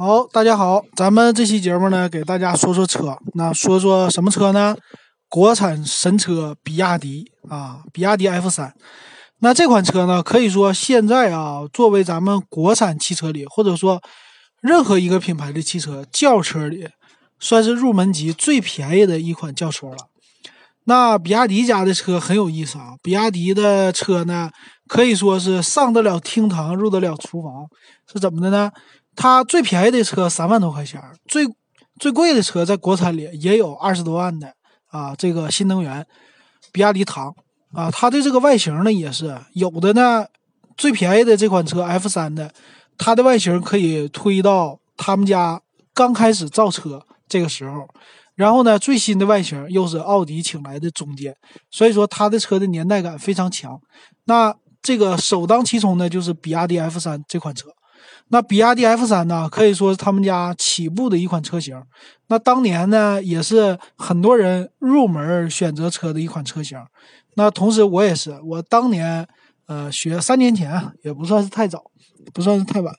好，大家好，咱们这期节目呢，给大家说说车。那说说什么车呢？国产神车比亚迪啊，比亚迪 F 三。那这款车呢，可以说现在啊，作为咱们国产汽车里，或者说任何一个品牌的汽车轿车里，算是入门级最便宜的一款轿车了。那比亚迪家的车很有意思啊，比亚迪的车呢，可以说是上得了厅堂，入得了厨房，是怎么的呢？它最便宜的车三万多块钱，最最贵的车在国产里也有二十多万的啊。这个新能源比亚迪唐啊，它的这个外形呢也是有的呢。最便宜的这款车 F 三的，它的外形可以推到他们家刚开始造车这个时候，然后呢，最新的外形又是奥迪请来的中间，所以说它的车的年代感非常强。那这个首当其冲的就是比亚迪 F 三这款车。那比亚迪 F 三呢，可以说是他们家起步的一款车型。那当年呢，也是很多人入门选择车的一款车型。那同时我也是，我当年呃学三年前也不算是太早，不算是太晚。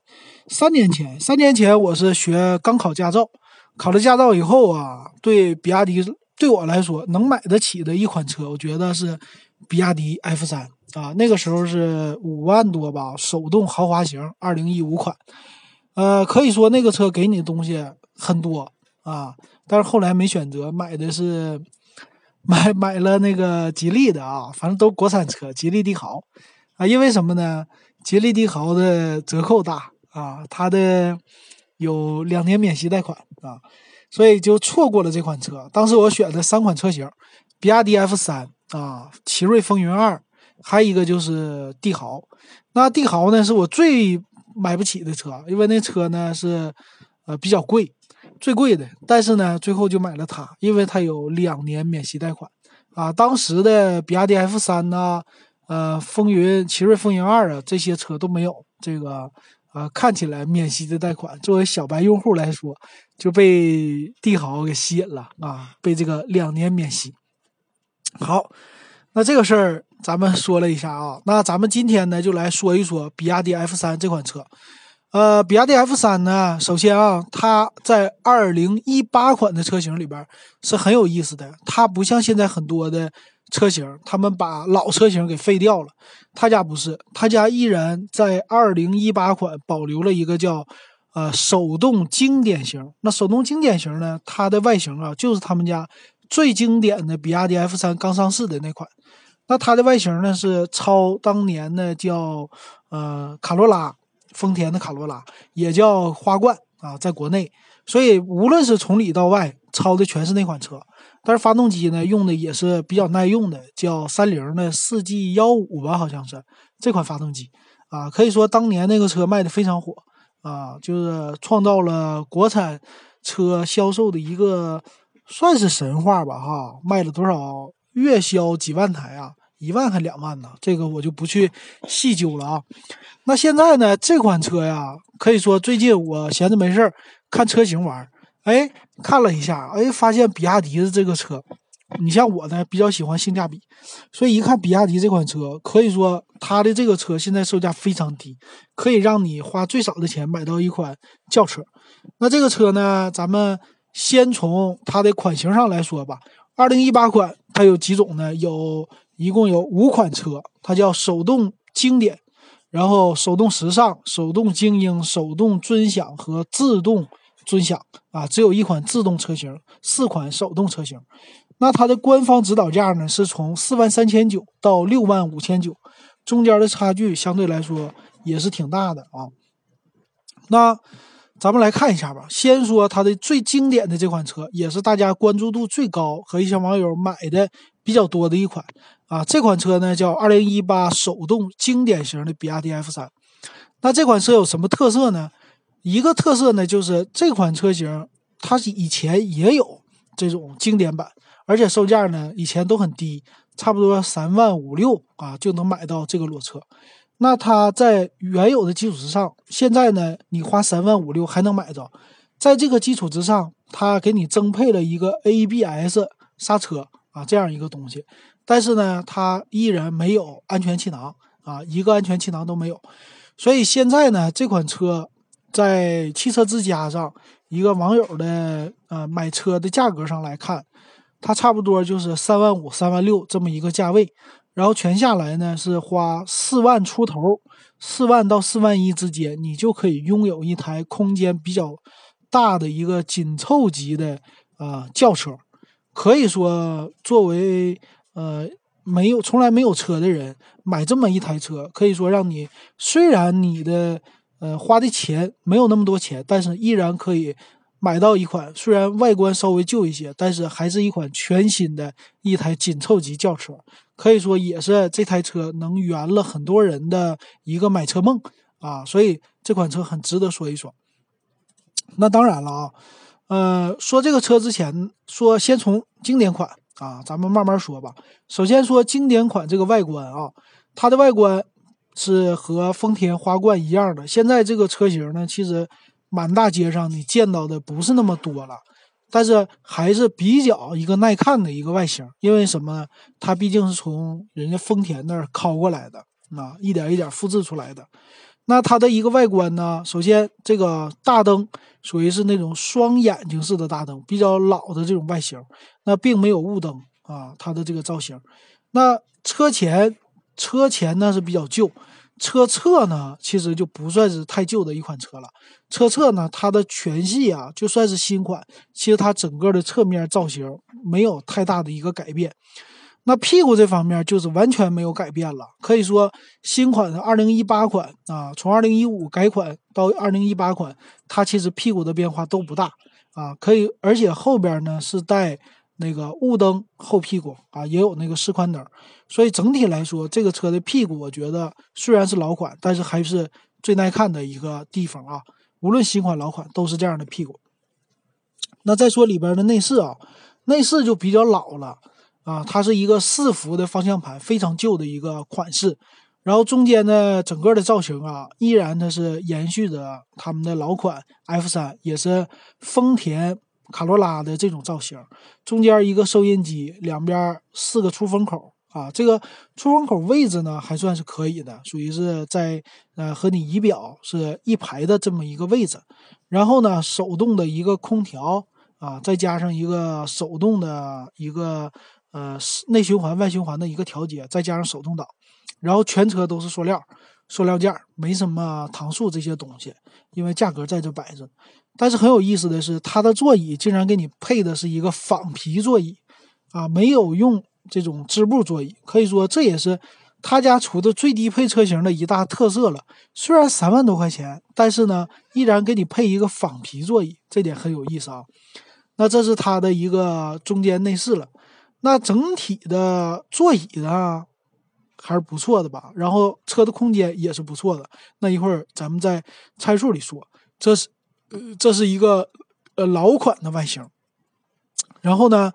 三年前，三年前我是学刚考驾照，考了驾照以后啊，对比亚迪对我来说能买得起的一款车，我觉得是比亚迪 F 三。啊，那个时候是五万多吧，手动豪华型，二零一五款，呃，可以说那个车给你的东西很多啊，但是后来没选择，买的是买买了那个吉利的啊，反正都国产车，吉利帝豪啊，因为什么呢？吉利帝豪的折扣大啊，它的有两年免息贷款啊，所以就错过了这款车。当时我选的三款车型，比亚迪 F 三啊，奇瑞风云二。还有一个就是帝豪，那帝豪呢是我最买不起的车，因为那车呢是呃比较贵，最贵的。但是呢，最后就买了它，因为它有两年免息贷款啊。当时的比亚迪 F 三呐，呃，风云、奇瑞风云二啊，这些车都没有这个啊，看起来免息的贷款。作为小白用户来说，就被帝豪给吸引了啊，被这个两年免息。好，那这个事儿。咱们说了一下啊，那咱们今天呢就来说一说比亚迪 F 三这款车。呃，比亚迪 F 三呢，首先啊，它在二零一八款的车型里边是很有意思的。它不像现在很多的车型，他们把老车型给废掉了，他家不是，他家依然在二零一八款保留了一个叫呃手动经典型。那手动经典型呢，它的外形啊，就是他们家最经典的比亚迪 F 三刚上市的那款。那它的外形呢是抄当年的叫呃卡罗拉，丰田的卡罗拉也叫花冠啊，在国内，所以无论是从里到外抄的全是那款车，但是发动机呢用的也是比较耐用的，叫三菱的四 G 幺五吧，好像是这款发动机啊，可以说当年那个车卖的非常火啊，就是创造了国产车销售的一个算是神话吧哈，卖了多少月销几万台啊。一万还两万呢？这个我就不去细究了啊。那现在呢？这款车呀，可以说最近我闲着没事儿看车型玩儿，哎，看了一下，哎，发现比亚迪的这个车，你像我呢，比较喜欢性价比，所以一看比亚迪这款车，可以说它的这个车现在售价非常低，可以让你花最少的钱买到一款轿车。那这个车呢，咱们先从它的款型上来说吧。二零一八款它有几种呢？有。一共有五款车，它叫手动经典，然后手动时尚、手动精英、手动尊享和自动尊享啊，只有一款自动车型，四款手动车型。那它的官方指导价呢，是从四万三千九到六万五千九，中间的差距相对来说也是挺大的啊。那咱们来看一下吧，先说它的最经典的这款车，也是大家关注度最高和一些网友买的比较多的一款。啊，这款车呢叫二零一八手动经典型的比亚迪 F 三。那这款车有什么特色呢？一个特色呢就是这款车型它是以前也有这种经典版，而且售价呢以前都很低，差不多三万五六啊就能买到这个裸车。那它在原有的基础之上，现在呢你花三万五六还能买着，在这个基础之上，它给你增配了一个 ABS 刹车啊这样一个东西。但是呢，它依然没有安全气囊啊，一个安全气囊都没有。所以现在呢，这款车在汽车之家上一个网友的呃买车的价格上来看，它差不多就是三万五、三万六这么一个价位，然后全下来呢是花四万出头，四万到四万一之间，你就可以拥有一台空间比较大的一个紧凑级的啊轿车，可以说作为呃没有从来没有车的人买这么一台车，可以说让你虽然你的。呃，花的钱没有那么多钱，但是依然可以买到一款虽然外观稍微旧一些，但是还是一款全新的一台紧凑级轿车，可以说也是这台车能圆了很多人的一个买车梦啊，所以这款车很值得说一说。那当然了啊，呃，说这个车之前，说先从经典款啊，咱们慢慢说吧。首先说经典款这个外观啊，它的外观。是和丰田花冠一样的。现在这个车型呢，其实满大街上你见到的不是那么多了，但是还是比较一个耐看的一个外形。因为什么呢？它毕竟是从人家丰田那儿拷过来的，啊，一点一点复制出来的。那它的一个外观呢，首先这个大灯属于是那种双眼睛式的大灯，比较老的这种外形。那并没有雾灯啊，它的这个造型。那车前车前呢是比较旧。车侧呢，其实就不算是太旧的一款车了。车侧呢，它的全系啊，就算是新款，其实它整个的侧面造型没有太大的一个改变。那屁股这方面就是完全没有改变了，可以说新款的2018款啊，从2015改款到2018款，它其实屁股的变化都不大啊。可以，而且后边呢是带。那个雾灯后屁股啊，也有那个示宽灯，所以整体来说，这个车的屁股，我觉得虽然是老款，但是还是最耐看的一个地方啊。无论新款老款都是这样的屁股。那再说里边的内饰啊，内饰就比较老了啊，它是一个四幅的方向盘，非常旧的一个款式。然后中间呢整个的造型啊，依然它是延续着他们的老款 F 三，也是丰田。卡罗拉的这种造型，中间一个收音机，两边四个出风口啊，这个出风口位置呢还算是可以的，属于是在呃和你仪表是一排的这么一个位置。然后呢，手动的一个空调啊，再加上一个手动的一个呃内循环、外循环的一个调节，再加上手动挡，然后全车都是塑料，塑料件没什么搪塑这些东西，因为价格在这摆着。但是很有意思的是，它的座椅竟然给你配的是一个仿皮座椅，啊，没有用这种织布座椅，可以说这也是他家出的最低配车型的一大特色了。虽然三万多块钱，但是呢，依然给你配一个仿皮座椅，这点很有意思啊。那这是它的一个中间内饰了，那整体的座椅呢还是不错的吧？然后车的空间也是不错的。那一会儿咱们在参数里说，这是。呃，这是一个呃老款的外形，然后呢，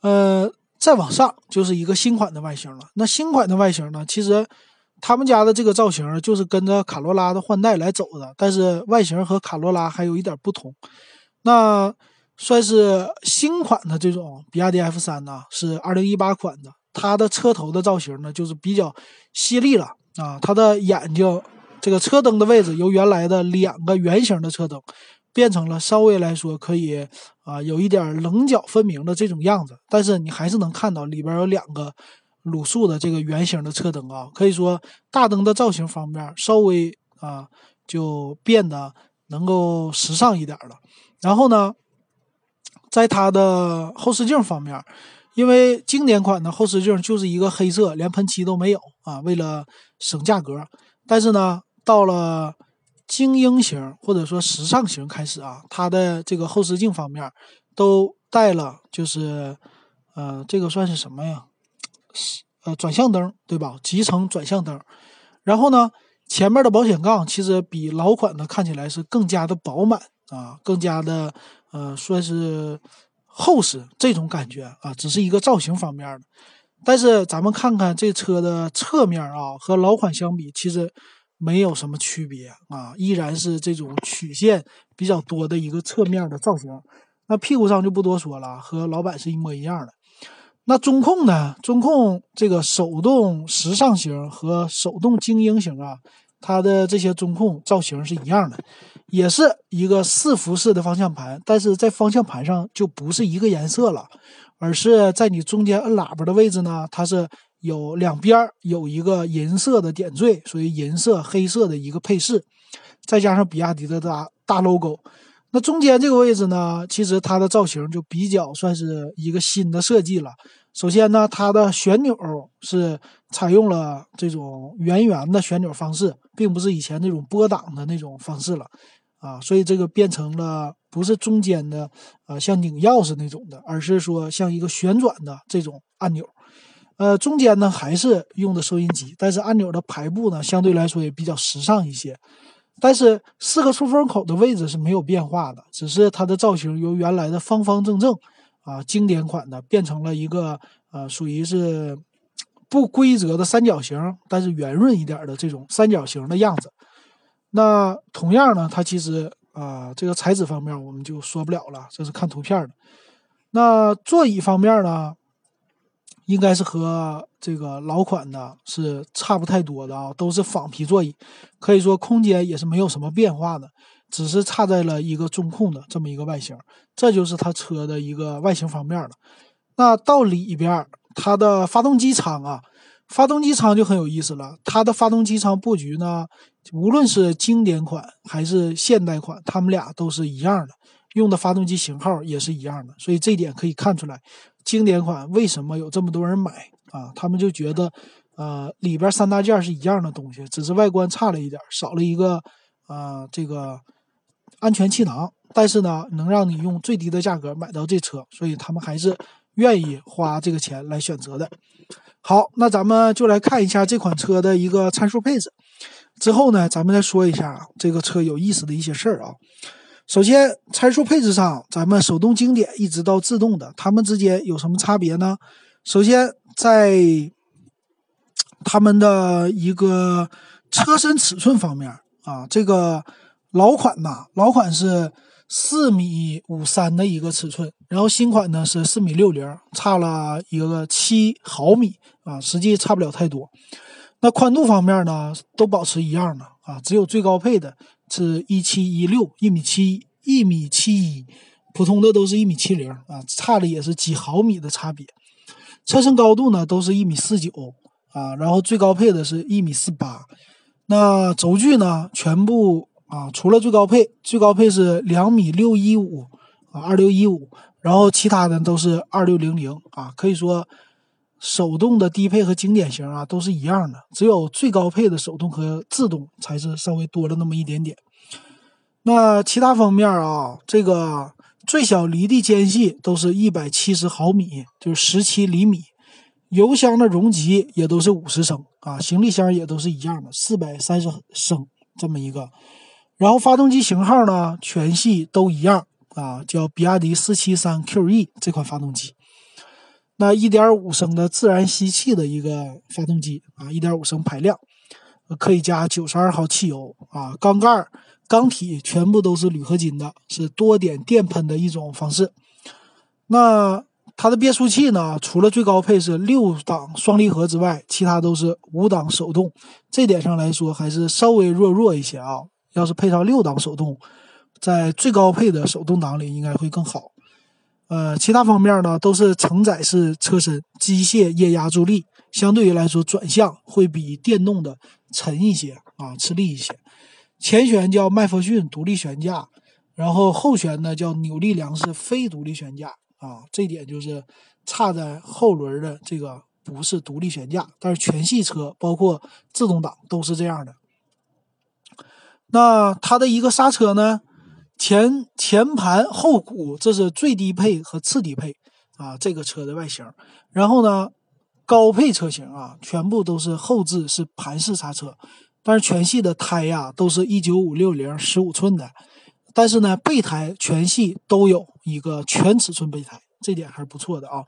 呃，再往上就是一个新款的外形了。那新款的外形呢，其实他们家的这个造型就是跟着卡罗拉的换代来走的，但是外形和卡罗拉还有一点不同。那算是新款的这种比亚迪 F 三呢，是二零一八款的，它的车头的造型呢就是比较犀利了啊，它的眼睛。这个车灯的位置由原来的两个圆形的车灯，变成了稍微来说可以啊有一点棱角分明的这种样子，但是你还是能看到里边有两个卤素的这个圆形的车灯啊，可以说大灯的造型方面稍微啊就变得能够时尚一点了。然后呢，在它的后视镜方面，因为经典款的后视镜就是一个黑色，连喷漆都没有啊，为了省价格，但是呢。到了精英型或者说时尚型开始啊，它的这个后视镜方面都带了，就是呃，这个算是什么呀？呃，转向灯对吧？集成转向灯。然后呢，前面的保险杠其实比老款的看起来是更加的饱满啊，更加的呃，算是厚实这种感觉啊，只是一个造型方面的。但是咱们看看这车的侧面啊，和老款相比，其实。没有什么区别啊，依然是这种曲线比较多的一个侧面的造型。那屁股上就不多说了，和老板是一模一样的。那中控呢？中控这个手动时尚型和手动精英型啊，它的这些中控造型是一样的，也是一个四辐式的方向盘，但是在方向盘上就不是一个颜色了，而是在你中间摁喇叭的位置呢，它是有两边有一个银色的点缀，属于银色黑色的一个配饰，再加上比亚迪的大大 logo。那中间这个位置呢，其实它的造型就比较算是一个新的设计了。首先呢，它的旋钮是采用了这种圆圆的旋钮方式，并不是以前那种拨档的那种方式了。啊，所以这个变成了不是中间的，呃，像拧钥匙那种的，而是说像一个旋转的这种按钮。呃，中间呢还是用的收音机，但是按钮的排布呢相对来说也比较时尚一些。但是四个出风口的位置是没有变化的，只是它的造型由原来的方方正正啊经典款的变成了一个呃属于是不规则的三角形，但是圆润一点的这种三角形的样子。那同样呢，它其实啊，这个材质方面我们就说不了了，这是看图片的。那座椅方面呢，应该是和这个老款的是差不太多的啊，都是仿皮座椅，可以说空间也是没有什么变化的，只是差在了一个中控的这么一个外形，这就是它车的一个外形方面了。那到里边，它的发动机舱啊。发动机舱就很有意思了，它的发动机舱布局呢，无论是经典款还是现代款，它们俩都是一样的，用的发动机型号也是一样的，所以这点可以看出来，经典款为什么有这么多人买啊？他们就觉得，呃，里边三大件是一样的东西，只是外观差了一点，少了一个，呃，这个安全气囊，但是呢，能让你用最低的价格买到这车，所以他们还是愿意花这个钱来选择的。好，那咱们就来看一下这款车的一个参数配置。之后呢，咱们再说一下这个车有意思的一些事儿啊。首先，参数配置上，咱们手动经典一直到自动的，它们之间有什么差别呢？首先，在它们的一个车身尺寸方面啊，这个老款呐，老款是。四米五三的一个尺寸，然后新款呢是四米六零，差了一个七毫米啊，实际差不了太多。那宽度方面呢，都保持一样的啊，只有最高配的是一七一六一米七一米七一，普通的都是一米七零啊，差的也是几毫米的差别。车身高度呢都是一米四九啊，然后最高配的是一米四八。那轴距呢全部。啊，除了最高配，最高配是两米六一五啊，二六一五，然后其他的都是二六零零啊，可以说手动的低配和经典型啊都是一样的，只有最高配的手动和自动才是稍微多了那么一点点。那其他方面啊，这个最小离地间隙都是一百七十毫米，就是十七厘米，油箱的容积也都是五十升啊，行李箱也都是一样的，四百三十升这么一个。然后发动机型号呢，全系都一样啊，叫比亚迪四七三 QE 这款发动机。那一点五升的自然吸气的一个发动机啊，一点五升排量，可以加九十二号汽油啊。缸盖、缸体全部都是铝合金的，是多点电喷的一种方式。那它的变速器呢，除了最高配是六档双离合之外，其他都是五档手动。这点上来说，还是稍微弱弱一些啊。要是配上六档手动，在最高配的手动挡里应该会更好。呃，其他方面呢都是承载式车身，机械液压助力，相对于来说转向会比电动的沉一些啊，吃力一些。前悬叫麦弗逊独立悬架，然后后悬呢叫扭力梁式非独立悬架啊，这点就是差在后轮的这个不是独立悬架，但是全系车包括自动挡都是这样的。那它的一个刹车呢，前前盘后鼓，这是最低配和次低配啊，这个车的外形。然后呢，高配车型啊，全部都是后置是盘式刹车，但是全系的胎呀都是一九五六零十五寸的，但是呢，备胎全系都有一个全尺寸备胎，这点还是不错的啊。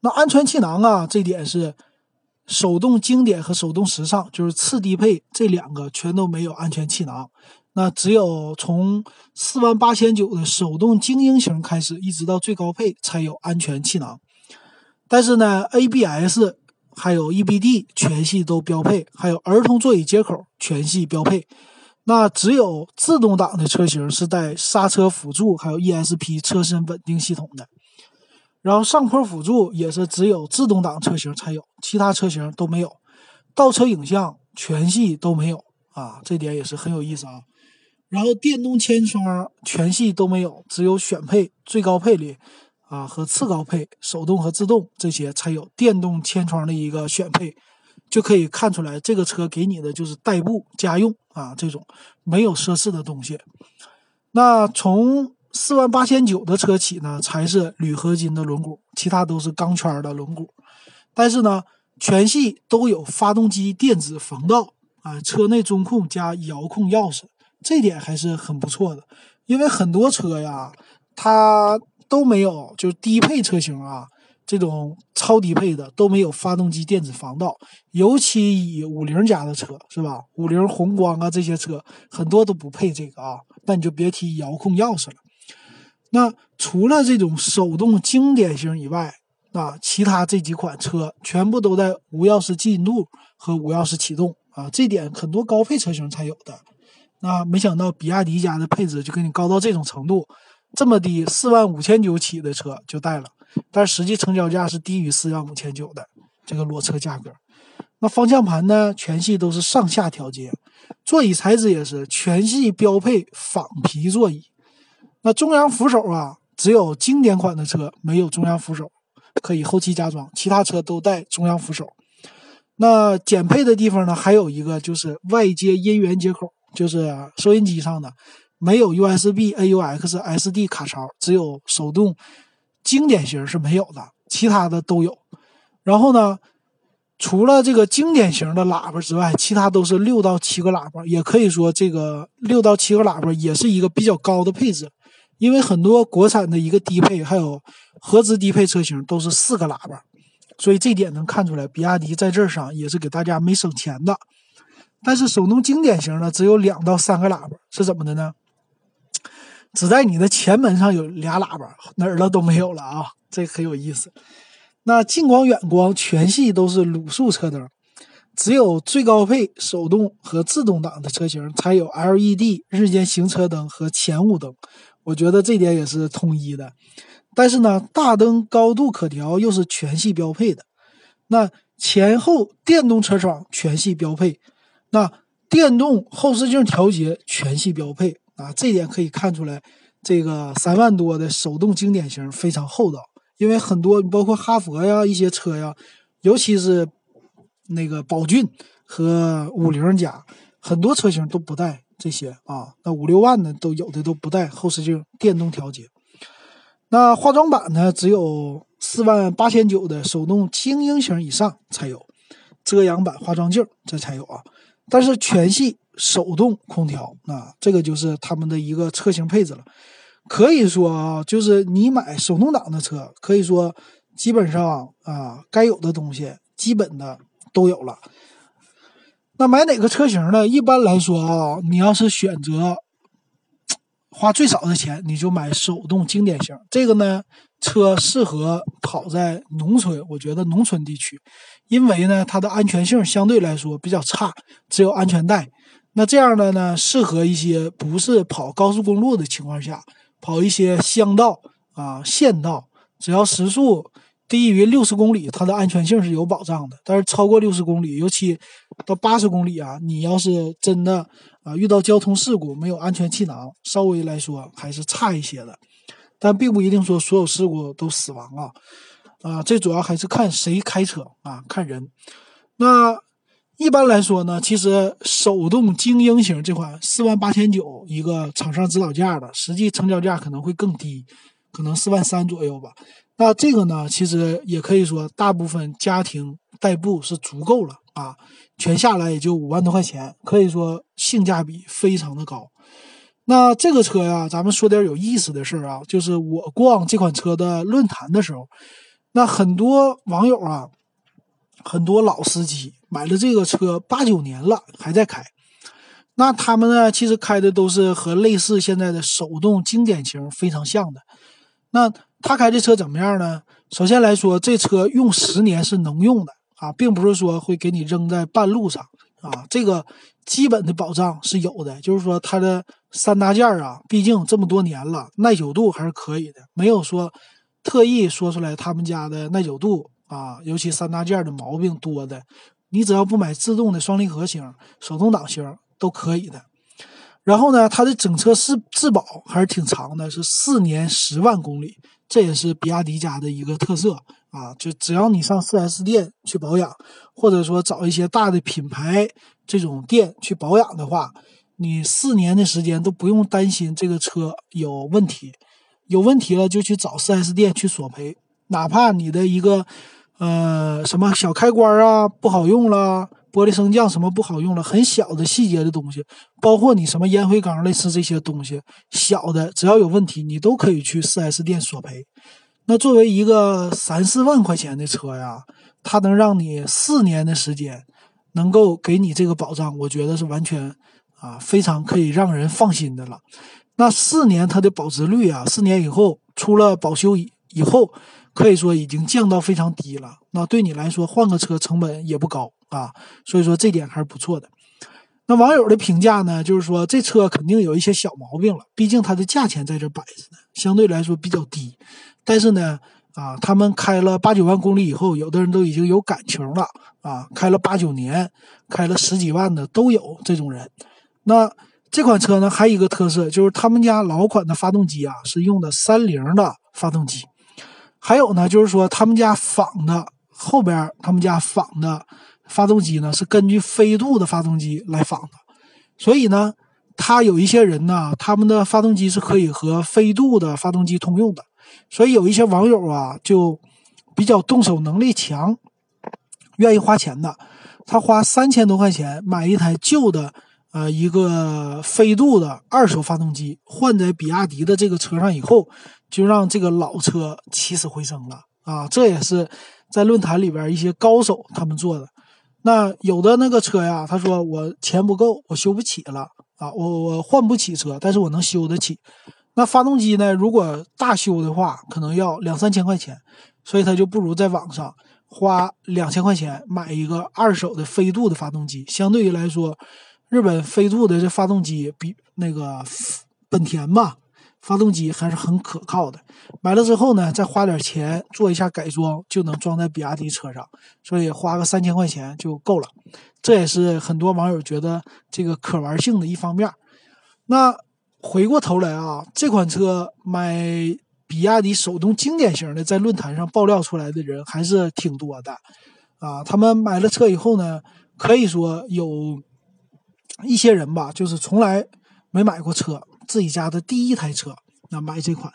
那安全气囊啊，这点是。手动经典和手动时尚就是次低配这两个全都没有安全气囊，那只有从四万八千九的手动精英型开始，一直到最高配才有安全气囊。但是呢，ABS 还有 EBD 全系都标配，还有儿童座椅接口全系标配。那只有自动挡的车型是带刹车辅助，还有 ESP 车身稳定系统的。然后上坡辅助也是只有自动挡车型才有，其他车型都没有。倒车影像全系都没有啊，这点也是很有意思啊。然后电动天窗全系都没有，只有选配最高配里啊和次高配手动和自动这些才有电动天窗的一个选配，就可以看出来这个车给你的就是代步家用啊这种没有奢侈的东西。那从四万八千九的车起呢，才是铝合金的轮毂，其他都是钢圈的轮毂。但是呢，全系都有发动机电子防盗啊，车内中控加遥控钥匙。这点还是很不错的，因为很多车呀，它都没有，就是低配车型啊，这种超低配的都没有发动机电子防盗，尤其以五菱家的车是吧？五菱宏光啊这些车很多都不配这个啊，那你就别提遥控钥匙了。那除了这种手动经典型以外，啊，其他这几款车全部都在无钥匙进入和无钥匙启动啊，这点很多高配车型才有的。那没想到比亚迪家的配置就给你高到这种程度，这么低，四万五千九起的车就带了，但实际成交价是低于四万五千九的这个裸车价格。那方向盘呢，全系都是上下调节，座椅材质也是全系标配仿皮座椅。那中央扶手啊，只有经典款的车没有中央扶手，可以后期加装，其他车都带中央扶手。那减配的地方呢，还有一个就是外接音源接口。就是收音机上的没有 USB、AUX、SD 卡槽，只有手动经典型是没有的，其他的都有。然后呢，除了这个经典型的喇叭之外，其他都是六到七个喇叭，也可以说这个六到七个喇叭也是一个比较高的配置，因为很多国产的一个低配还有合资低配车型都是四个喇叭，所以这点能看出来，比亚迪在这上也是给大家没省钱的。但是手动经典型的只有两到三个喇叭，是怎么的呢？只在你的前门上有俩喇叭，哪儿了都没有了啊！这很有意思。那近光、远光全系都是卤素车灯，只有最高配手动和自动挡的车型才有 LED 日间行车灯和前雾灯，我觉得这点也是统一的。但是呢，大灯高度可调又是全系标配的。那前后电动车窗全系标配。那电动后视镜调节全系标配啊，这点可以看出来，这个三万多的手动经典型非常厚道。因为很多包括哈佛呀一些车呀，尤其是那个宝骏和五菱家，很多车型都不带这些啊。那五六万的都有的都不带后视镜电动调节。那化妆版呢，只有四万八千九的手动精英型以上才有遮阳板化妆镜，这才有啊。但是全系手动空调，那这个就是他们的一个车型配置了。可以说啊，就是你买手动挡的车，可以说基本上啊，该有的东西基本的都有了。那买哪个车型呢？一般来说啊，你要是选择花最少的钱，你就买手动经典型。这个呢，车适合跑在农村，我觉得农村地区。因为呢，它的安全性相对来说比较差，只有安全带。那这样的呢，适合一些不是跑高速公路的情况下，跑一些乡道啊、县道，只要时速低于六十公里，它的安全性是有保障的。但是超过六十公里，尤其到八十公里啊，你要是真的啊遇到交通事故，没有安全气囊，稍微来说还是差一些的。但并不一定说所有事故都死亡啊。啊，这主要还是看谁开车啊，看人。那一般来说呢，其实手动精英型这款四万八千九一个厂商指导价的，实际成交价可能会更低，可能四万三左右吧。那这个呢，其实也可以说大部分家庭代步是足够了啊，全下来也就五万多块钱，可以说性价比非常的高。那这个车呀，咱们说点有意思的事儿啊，就是我逛这款车的论坛的时候。那很多网友啊，很多老司机买了这个车八九年了还在开，那他们呢其实开的都是和类似现在的手动经典型非常像的。那他开这车怎么样呢？首先来说，这车用十年是能用的啊，并不是说会给你扔在半路上啊。这个基本的保障是有的，就是说它的三大件啊，毕竟这么多年了，耐久度还是可以的，没有说特意说出来他们家的耐久度啊，尤其三大件的毛病多的，你只要不买自动的双离合型、手动挡型都可以的。然后呢，它的整车质质保还是挺长的，是四年十万公里，这也是比亚迪家的一个特色啊。就只要你上 4S 店去保养，或者说找一些大的品牌这种店去保养的话，你四年的时间都不用担心这个车有问题。有问题了就去找 4S 店去索赔，哪怕你的一个呃什么小开关啊不好用了。玻璃升降什么不好用了？很小的细节的东西，包括你什么烟灰缸类似这些东西，小的只要有问题，你都可以去 4S 店索赔。那作为一个三四万块钱的车呀，它能让你四年的时间能够给你这个保障，我觉得是完全啊非常可以让人放心的了。那四年它的保值率啊，四年以后出了保修以以后，可以说已经降到非常低了。那对你来说换个车成本也不高。啊，所以说这点还是不错的。那网友的评价呢，就是说这车肯定有一些小毛病了，毕竟它的价钱在这摆着呢，相对来说比较低。但是呢，啊，他们开了八九万公里以后，有的人都已经有感情了啊，开了八九年，开了十几万的都有这种人。那这款车呢，还有一个特色就是他们家老款的发动机啊是用的三菱的发动机，还有呢就是说他们家仿的后边他们家仿的。发动机呢是根据飞度的发动机来仿的，所以呢，他有一些人呢，他们的发动机是可以和飞度的发动机通用的，所以有一些网友啊就比较动手能力强，愿意花钱的，他花三千多块钱买一台旧的呃一个飞度的二手发动机，换在比亚迪的这个车上以后，就让这个老车起死回生了啊！这也是在论坛里边一些高手他们做的。那有的那个车呀，他说我钱不够，我修不起了啊，我我换不起车，但是我能修得起。那发动机呢？如果大修的话，可能要两三千块钱，所以他就不如在网上花两千块钱买一个二手的飞度的发动机。相对于来说，日本飞度的这发动机比那个本田吧。发动机还是很可靠的，买了之后呢，再花点钱做一下改装，就能装在比亚迪车上，所以花个三千块钱就够了。这也是很多网友觉得这个可玩性的一方面。那回过头来啊，这款车买比亚迪手动经典型的，在论坛上爆料出来的人还是挺多的啊。他们买了车以后呢，可以说有一些人吧，就是从来没买过车。自己家的第一台车，那买这款，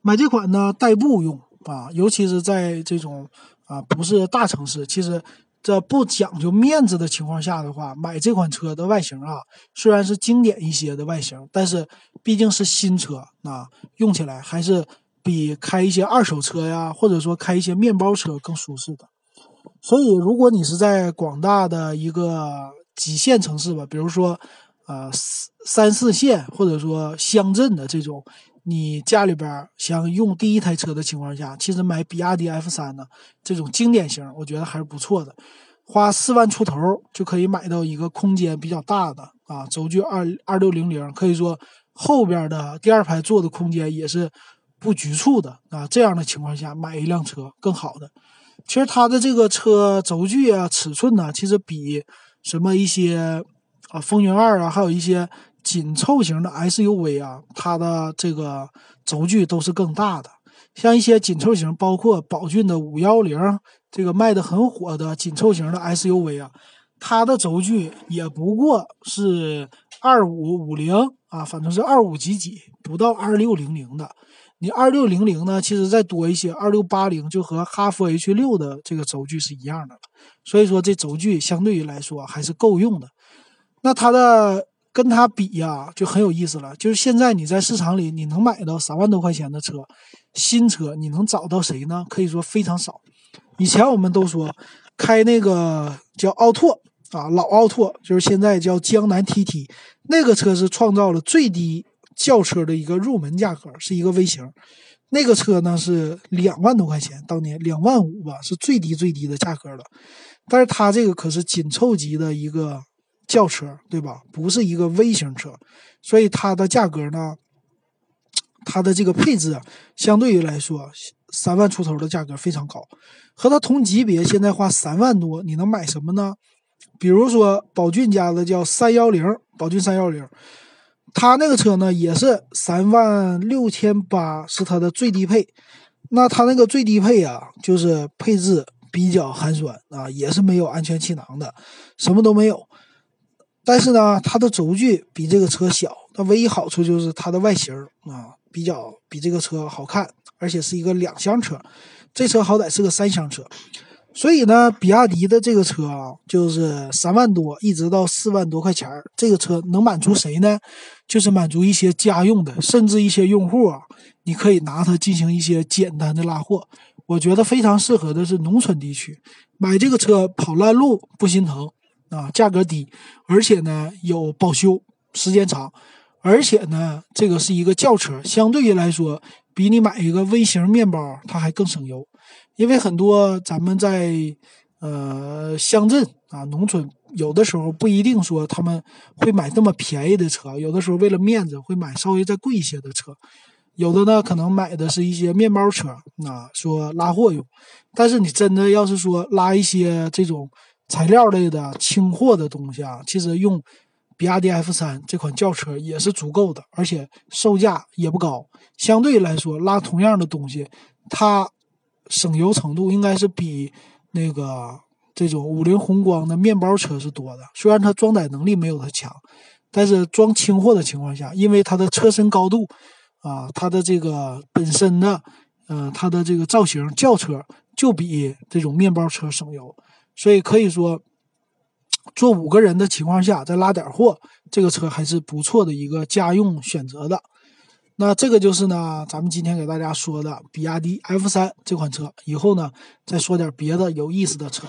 买这款呢代步用啊，尤其是在这种啊不是大城市，其实这不讲究面子的情况下的话，买这款车的外形啊，虽然是经典一些的外形，但是毕竟是新车啊，用起来还是比开一些二手车呀，或者说开一些面包车更舒适的。所以，如果你是在广大的一个几线城市吧，比如说。呃，三四线或者说乡镇的这种，你家里边想用第一台车的情况下，其实买比亚迪 F 三呢，这种经典型，我觉得还是不错的。花四万出头就可以买到一个空间比较大的啊，轴距二二六零零，可以说后边的第二排坐的空间也是不局促的啊。这样的情况下买一辆车更好的。其实它的这个车轴距啊、尺寸呢，其实比什么一些。啊，风云二啊，还有一些紧凑型的 SUV 啊，它的这个轴距都是更大的。像一些紧凑型，包括宝骏的五幺零，这个卖的很火的紧凑型的 SUV 啊，它的轴距也不过是二五五零啊，反正是二五几几，不到二六零零的。你二六零零呢，其实再多一些，二六八零就和哈弗 H 六的这个轴距是一样的了。所以说，这轴距相对于来说还是够用的。那它的跟它比呀，就很有意思了。就是现在你在市场里，你能买到三万多块钱的车，新车你能找到谁呢？可以说非常少。以前我们都说开那个叫奥拓啊，老奥拓，就是现在叫江南 TT，那个车是创造了最低轿车的一个入门价格，是一个微型。那个车呢是两万多块钱，当年两万五吧，是最低最低的价格了。但是它这个可是紧凑级的一个。轿车，对吧？不是一个微型车，所以它的价格呢，它的这个配置相对于来说，三万出头的价格非常高。和它同级别，现在花三万多，你能买什么呢？比如说宝骏家的叫三幺零，宝骏三幺零，它那个车呢也是三万六千八是它的最低配。那它那个最低配啊，就是配置比较寒酸啊，也是没有安全气囊的，什么都没有。但是呢，它的轴距比这个车小，它唯一好处就是它的外形啊比较比这个车好看，而且是一个两厢车。这车好歹是个三厢车，所以呢，比亚迪的这个车啊，就是三万多一直到四万多块钱儿这个车能满足谁呢？就是满足一些家用的，甚至一些用户啊，你可以拿它进行一些简单的拉货。我觉得非常适合的是农村地区，买这个车跑烂路不心疼啊，价格低，而且呢有保修时间长，而且呢这个是一个轿车，相对于来说。比你买一个微型面包，它还更省油，因为很多咱们在呃乡镇啊、农村，有的时候不一定说他们会买这么便宜的车，有的时候为了面子会买稍微再贵一些的车，有的呢可能买的是一些面包车啊，说拉货用，但是你真的要是说拉一些这种材料类的轻货的东西啊，其实用。比亚迪 F 三这款轿车也是足够的，而且售价也不高，相对来说拉同样的东西，它省油程度应该是比那个这种五菱宏光的面包车是多的。虽然它装载能力没有它强，但是装轻货的情况下，因为它的车身高度啊，它的这个本身的，呃，它的这个造型，轿车就比这种面包车省油，所以可以说。坐五个人的情况下，再拉点货，这个车还是不错的一个家用选择的。那这个就是呢，咱们今天给大家说的比亚迪 F 三这款车。以后呢，再说点别的有意思的车。